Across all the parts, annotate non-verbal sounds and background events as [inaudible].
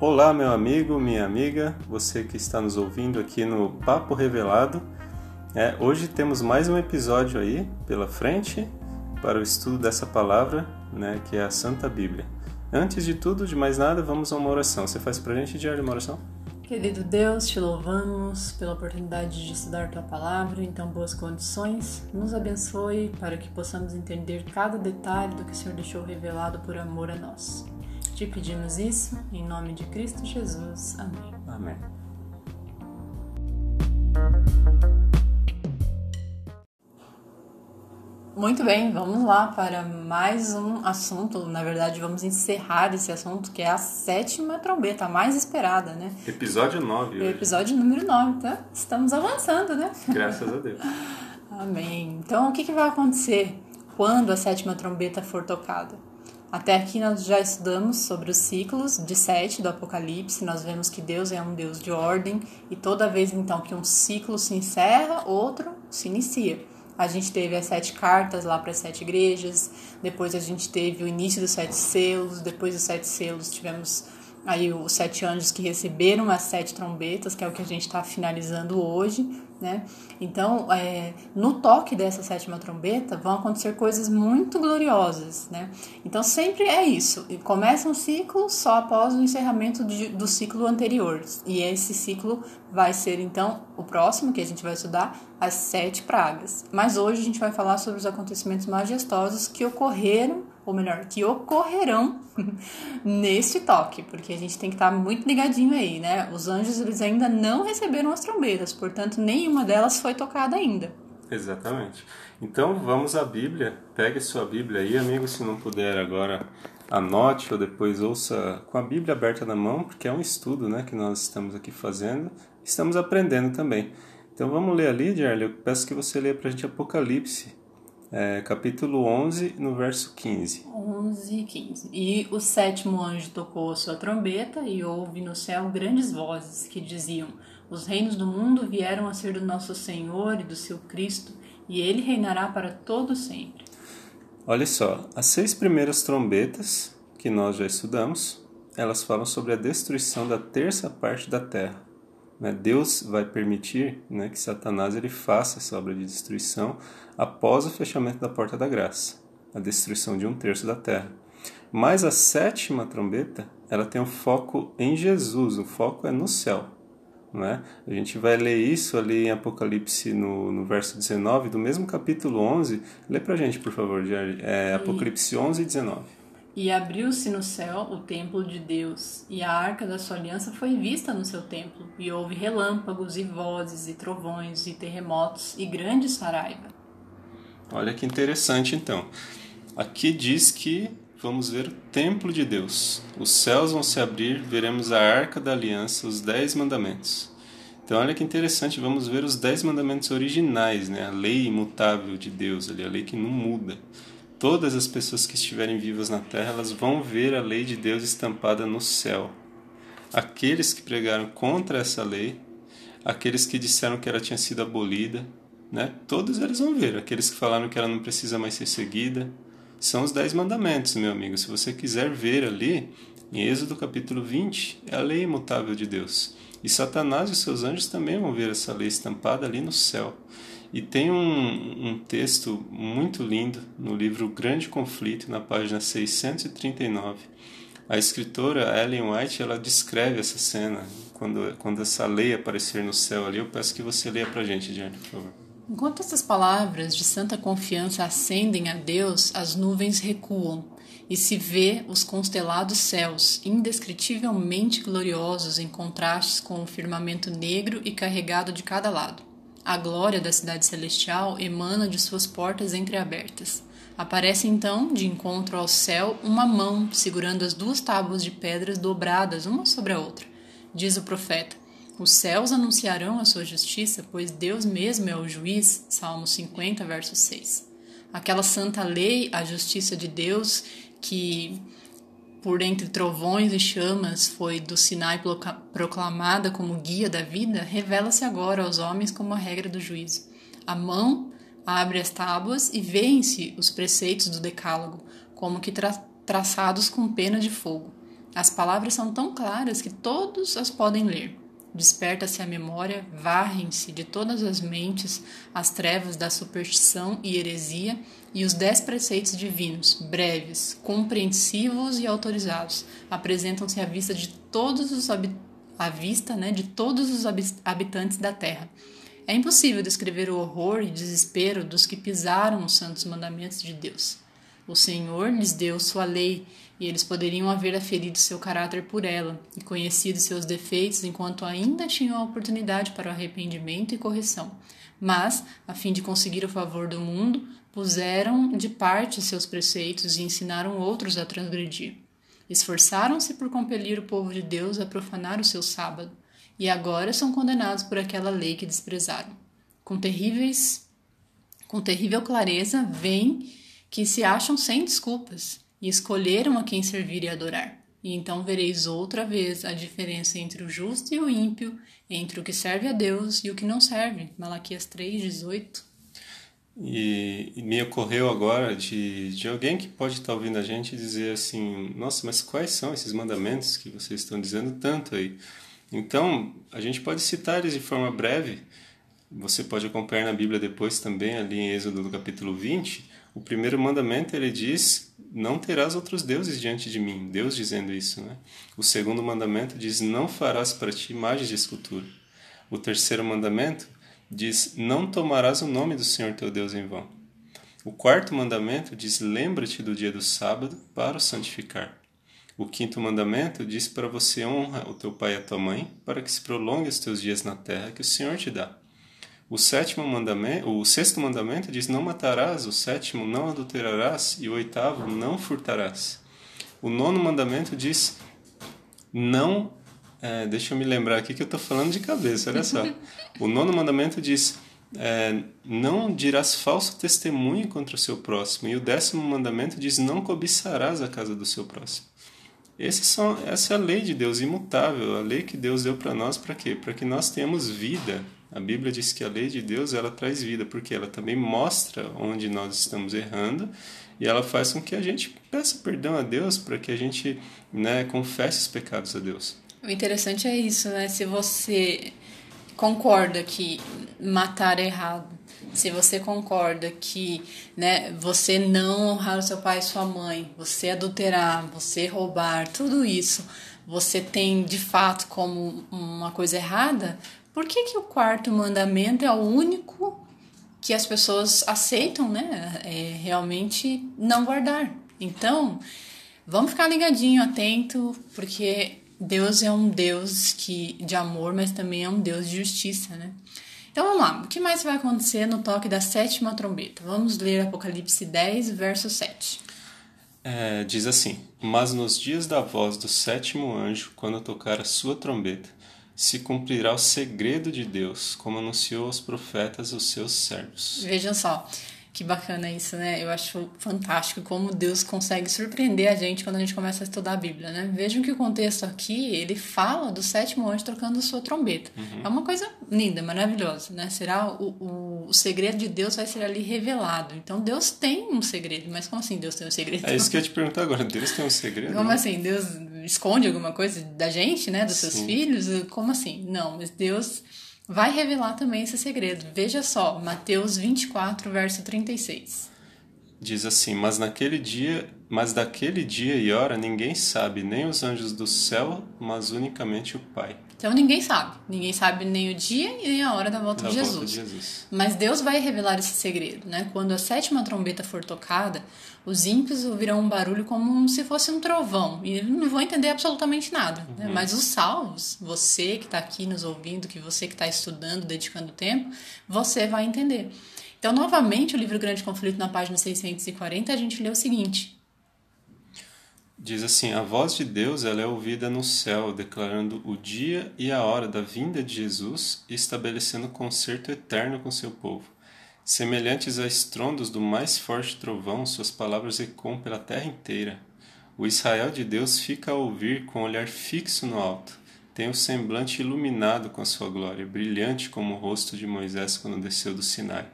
Olá, meu amigo, minha amiga, você que está nos ouvindo aqui no Papo Revelado. É, hoje temos mais um episódio aí pela frente para o estudo dessa palavra, né, que é a Santa Bíblia. Antes de tudo, de mais nada, vamos a uma oração. Você faz para a gente, Diário, uma oração? Querido Deus, te louvamos pela oportunidade de estudar tua palavra em tão boas condições. Nos abençoe para que possamos entender cada detalhe do que o Senhor deixou revelado por amor a nós. Te pedimos isso em nome de Cristo Jesus. Amém. Amém. Muito bem, vamos lá para mais um assunto. Na verdade, vamos encerrar esse assunto, que é a sétima trombeta, a mais esperada, né? Episódio 9. Hoje. Episódio número 9, tá? Estamos avançando, né? Graças a Deus. [laughs] Amém. Então, o que, que vai acontecer quando a sétima trombeta for tocada? Até aqui nós já estudamos sobre os ciclos de sete do Apocalipse. Nós vemos que Deus é um Deus de ordem e toda vez então que um ciclo se encerra, outro se inicia. A gente teve as sete cartas lá para as sete igrejas, depois a gente teve o início dos sete selos, depois dos sete selos tivemos aí os sete anjos que receberam as sete trombetas, que é o que a gente está finalizando hoje, né? Então, é, no toque dessa sétima trombeta vão acontecer coisas muito gloriosas, né? Então, sempre é isso. Começa um ciclo só após o encerramento de, do ciclo anterior. E esse ciclo vai ser, então, o próximo que a gente vai estudar, as sete pragas. Mas hoje a gente vai falar sobre os acontecimentos majestosos que ocorreram ou melhor, que ocorrerão [laughs] neste toque, porque a gente tem que estar muito ligadinho aí, né? Os anjos eles ainda não receberam as trombetas, portanto, nenhuma delas foi tocada ainda. Exatamente. Então vamos à Bíblia. Pegue sua Bíblia aí, amigo, se não puder agora anote ou depois ouça com a Bíblia aberta na mão, porque é um estudo, né, que nós estamos aqui fazendo. Estamos aprendendo também. Então vamos ler ali, Jarly. Eu peço que você leia para a gente Apocalipse é, capítulo 11, no verso 15. 11 e 15. E o sétimo anjo tocou a sua trombeta e houve no céu grandes vozes que diziam: Os reinos do mundo vieram a ser do nosso Senhor e do seu Cristo, e ele reinará para todo sempre. Olha só, as seis primeiras trombetas que nós já estudamos, elas falam sobre a destruição da terça parte da terra. Né? Deus vai permitir né, que Satanás ele faça essa obra de destruição após o fechamento da porta da graça, a destruição de um terço da terra. Mas a sétima trombeta, ela tem um foco em Jesus, o foco é no céu. Né? A gente vai ler isso ali em Apocalipse no, no verso 19 do mesmo capítulo 11. Lê pra gente, por favor, é Apocalipse 11 e 19. E abriu-se no céu o templo de Deus, e a arca da sua aliança foi vista no seu templo, e houve relâmpagos e vozes e trovões e terremotos e grande saraiva. Olha que interessante então. Aqui diz que vamos ver o templo de Deus. Os céus vão se abrir, veremos a arca da aliança, os dez mandamentos. Então olha que interessante, vamos ver os dez mandamentos originais, né? a lei imutável de Deus, a lei que não muda. Todas as pessoas que estiverem vivas na terra, elas vão ver a lei de Deus estampada no céu. Aqueles que pregaram contra essa lei, aqueles que disseram que ela tinha sido abolida, né? Todos eles vão ver. Aqueles que falaram que ela não precisa mais ser seguida. São os dez mandamentos, meu amigo. Se você quiser ver ali, em Êxodo capítulo 20, é a lei imutável de Deus. E Satanás e seus anjos também vão ver essa lei estampada ali no céu. E tem um, um texto muito lindo no livro Grande Conflito, na página 639. A escritora Ellen White ela descreve essa cena quando, quando essa lei aparecer no céu ali. Eu peço que você leia para gente, Diane, por favor. Enquanto essas palavras de santa confiança ascendem a Deus, as nuvens recuam e se vê os constelados céus, indescritivelmente gloriosos em contrastes com o firmamento negro e carregado de cada lado. A glória da cidade celestial emana de suas portas entreabertas. Aparece então, de encontro ao céu, uma mão segurando as duas tábuas de pedras dobradas uma sobre a outra. Diz o profeta: os céus anunciarão a sua justiça, pois Deus mesmo é o juiz. Salmo 50, verso 6. Aquela santa lei, a justiça de Deus, que por entre trovões e chamas foi do Sinai proclamada como guia da vida, revela-se agora aos homens como a regra do juízo. A mão abre as tábuas e vêem-se os preceitos do decálogo, como que tra traçados com pena de fogo. As palavras são tão claras que todos as podem ler. Desperta-se a memória, varrem-se de todas as mentes as trevas da superstição e heresia e os dez preceitos divinos, breves, compreensivos e autorizados, apresentam-se à vista de todos os à vista, né, de todos os habitantes da terra. É impossível descrever o horror e desespero dos que pisaram os santos mandamentos de Deus. O Senhor lhes deu sua lei e eles poderiam haver aferido seu caráter por ela e conhecido seus defeitos enquanto ainda tinham a oportunidade para o arrependimento e correção. Mas, a fim de conseguir o favor do mundo, puseram de parte seus preceitos e ensinaram outros a transgredir. Esforçaram-se por compelir o povo de Deus a profanar o seu sábado, e agora são condenados por aquela lei que desprezaram. Com terríveis com terrível clareza, veem que se acham sem desculpas e escolheram a quem servir e adorar. E então vereis outra vez a diferença entre o justo e o ímpio, entre o que serve a Deus e o que não serve. Malaquias 3, 18. E, e me ocorreu agora de, de alguém que pode estar ouvindo a gente dizer assim: Nossa, mas quais são esses mandamentos que vocês estão dizendo tanto aí? Então, a gente pode citar eles de forma breve. Você pode acompanhar na Bíblia depois também, ali em Êxodo do capítulo 20 o primeiro mandamento ele diz: Não terás outros deuses diante de mim. Deus dizendo isso, né? O segundo mandamento diz: Não farás para ti imagens de escultura. O terceiro mandamento diz: Não tomarás o nome do Senhor teu Deus em vão. O quarto mandamento diz: Lembra-te do dia do sábado para o santificar. O quinto mandamento diz para você honrar o teu pai e a tua mãe, para que se prolongue os teus dias na terra que o Senhor te dá. O sétimo mandamento, o sexto mandamento diz não matarás, o sétimo não adulterarás e o oitavo não furtarás. O nono mandamento diz não, é, deixa eu me lembrar aqui que eu estou falando de cabeça, olha só. O nono mandamento diz é, não dirás falso testemunho contra o seu próximo e o décimo mandamento diz não cobiçarás a casa do seu próximo. São, essa é a lei de Deus imutável, a lei que Deus deu para nós para quê? Para que nós tenhamos vida a Bíblia diz que a lei de Deus ela traz vida, porque ela também mostra onde nós estamos errando e ela faz com que a gente peça perdão a Deus para que a gente né, confesse os pecados a Deus. O interessante é isso, né? Se você concorda que matar é errado, se você concorda que né, você não honrar o seu pai e sua mãe, você adulterar, você roubar, tudo isso, você tem de fato como uma coisa errada, por que, que o quarto mandamento é o único que as pessoas aceitam, né? É realmente não guardar. Então, vamos ficar ligadinho, atento, porque Deus é um Deus que de amor, mas também é um Deus de justiça, né? Então vamos lá, o que mais vai acontecer no toque da sétima trombeta? Vamos ler Apocalipse 10, verso 7. É, diz assim: Mas nos dias da voz do sétimo anjo, quando tocar a sua trombeta, se cumprirá o segredo de Deus, como anunciou aos profetas os seus servos. Vejam só, que bacana isso, né? Eu acho fantástico como Deus consegue surpreender a gente quando a gente começa a estudar a Bíblia, né? Vejam que o contexto aqui, ele fala do sétimo anjo trocando sua trombeta. Uhum. É uma coisa linda, maravilhosa, né? Será o, o, o, segredo de Deus vai ser ali revelado. Então Deus tem um segredo, mas como assim Deus tem um segredo? É isso que eu ia te perguntar agora. Deus tem um segredo? Como assim? Deus esconde alguma coisa da gente, né? Dos seus Sim. filhos? Como assim? Não, mas Deus vai revelar também esse segredo. Veja só, Mateus 24, verso 36. Diz assim: Mas naquele dia, mas daquele dia e hora ninguém sabe, nem os anjos do céu, mas unicamente o Pai. Então ninguém sabe. Ninguém sabe nem o dia e nem a hora da volta, da de, Jesus. volta de Jesus. Mas Deus vai revelar esse segredo, né? Quando a sétima trombeta for tocada, os ímpios ouvirão um barulho como se fosse um trovão e não vão entender absolutamente nada. Né? Uhum. Né? Mas os salvos, você que está aqui nos ouvindo, que você que está estudando, dedicando tempo, você vai entender. Então, novamente, o livro Grande Conflito, na página 640, a gente lê o seguinte: Diz assim: A voz de Deus ela é ouvida no céu, declarando o dia e a hora da vinda de Jesus e estabelecendo concerto eterno com seu povo. Semelhantes a estrondos do mais forte trovão, suas palavras ecoam pela terra inteira. O Israel de Deus fica a ouvir com o olhar fixo no alto. Tem o semblante iluminado com a sua glória, brilhante como o rosto de Moisés quando desceu do Sinai.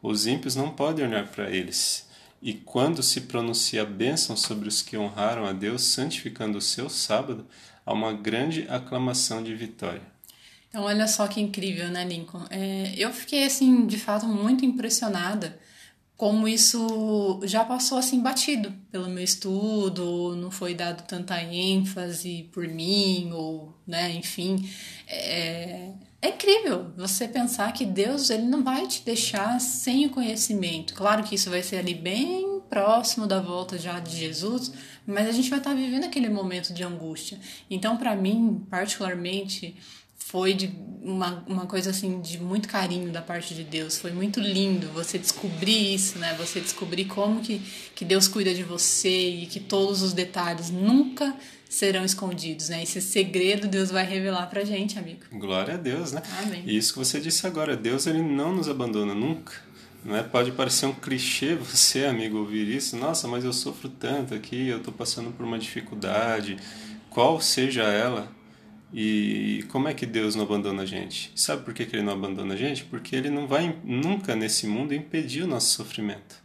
Os ímpios não podem olhar para eles E quando se pronuncia bênção sobre os que honraram a Deus, santificando o seu sábado, há uma grande aclamação de vitória. Então, olha só que incrível, né, Lincoln? É, eu fiquei, assim, de fato, muito impressionada como isso já passou assim batido pelo meu estudo, não foi dado tanta ênfase por mim, ou, né, enfim. É, é incrível você pensar que Deus ele não vai te deixar sem o conhecimento. Claro que isso vai ser ali bem próximo da volta já de Jesus, mas a gente vai estar vivendo aquele momento de angústia. Então, para mim, particularmente, foi de uma, uma coisa assim de muito carinho da parte de Deus. Foi muito lindo você descobrir isso, né? Você descobrir como que, que Deus cuida de você e que todos os detalhes nunca serão escondidos, né? Esse segredo Deus vai revelar pra gente, amigo. Glória a Deus, né? Amém. E isso que você disse agora, Deus ele não nos abandona nunca. Não é? Pode parecer um clichê [laughs] você, amigo, ouvir isso. Nossa, mas eu sofro tanto aqui, eu estou passando por uma dificuldade, qual seja ela, e como é que Deus não abandona a gente? Sabe por que, que ele não abandona a gente? Porque ele não vai nunca nesse mundo impedir o nosso sofrimento.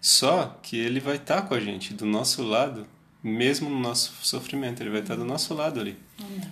Só que ele vai estar com a gente, do nosso lado, mesmo no nosso sofrimento. Ele vai estar do nosso lado ali.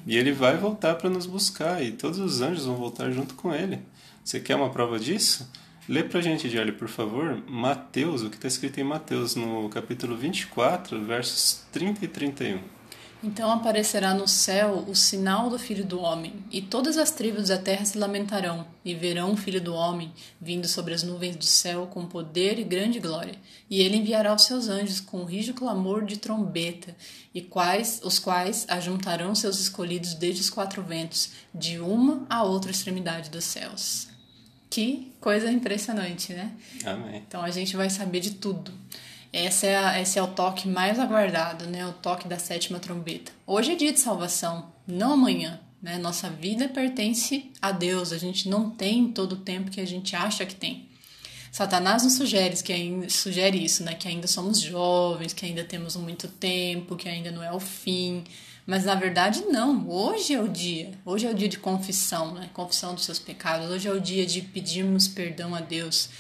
E ele vai voltar para nos buscar, e todos os anjos vão voltar junto com ele. Você quer uma prova disso? Lê pra gente, Diário, por favor, Mateus, o que está escrito em Mateus, no capítulo 24, versos 30 e 31. Então aparecerá no céu o sinal do Filho do Homem, e todas as tribos da terra se lamentarão, e verão o Filho do Homem vindo sobre as nuvens do céu com poder e grande glória. E ele enviará os seus anjos com um rijo clamor de trombeta, e quais os quais ajuntarão seus escolhidos desde os quatro ventos, de uma a outra extremidade dos céus. Que coisa impressionante, né? Amém. Então a gente vai saber de tudo. Essa é a, esse é o toque mais aguardado, né? O toque da sétima trombeta. Hoje é dia de salvação, não amanhã. Né? Nossa vida pertence a Deus. A gente não tem todo o tempo que a gente acha que tem. Satanás nos sugere que ainda sugere isso, né? Que ainda somos jovens, que ainda temos muito tempo, que ainda não é o fim. Mas na verdade não. Hoje é o dia. Hoje é o dia de confissão, né? Confissão dos seus pecados. Hoje é o dia de pedirmos perdão a Deus.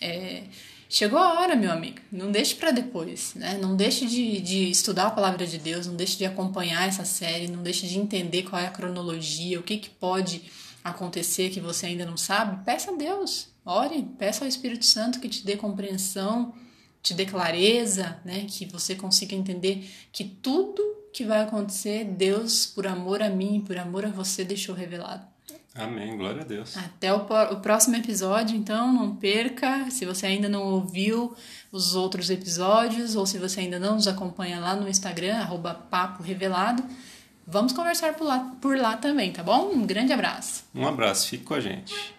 É, Chegou a hora, meu amigo. Não deixe para depois, né? Não deixe de, de estudar a palavra de Deus, não deixe de acompanhar essa série, não deixe de entender qual é a cronologia, o que, que pode acontecer que você ainda não sabe. Peça a Deus, ore, peça ao Espírito Santo que te dê compreensão, te dê clareza, né? Que você consiga entender que tudo que vai acontecer, Deus, por amor a mim, por amor a você, deixou revelado. Amém, glória a Deus. Até o, o, próximo episódio, então, não perca. Se você ainda não ouviu os outros episódios, ou se você ainda não nos acompanha lá no Instagram, arroba Papo Revelado, vamos conversar por lá, por lá também, tá bom? Um grande abraço. Um abraço, fique com a gente.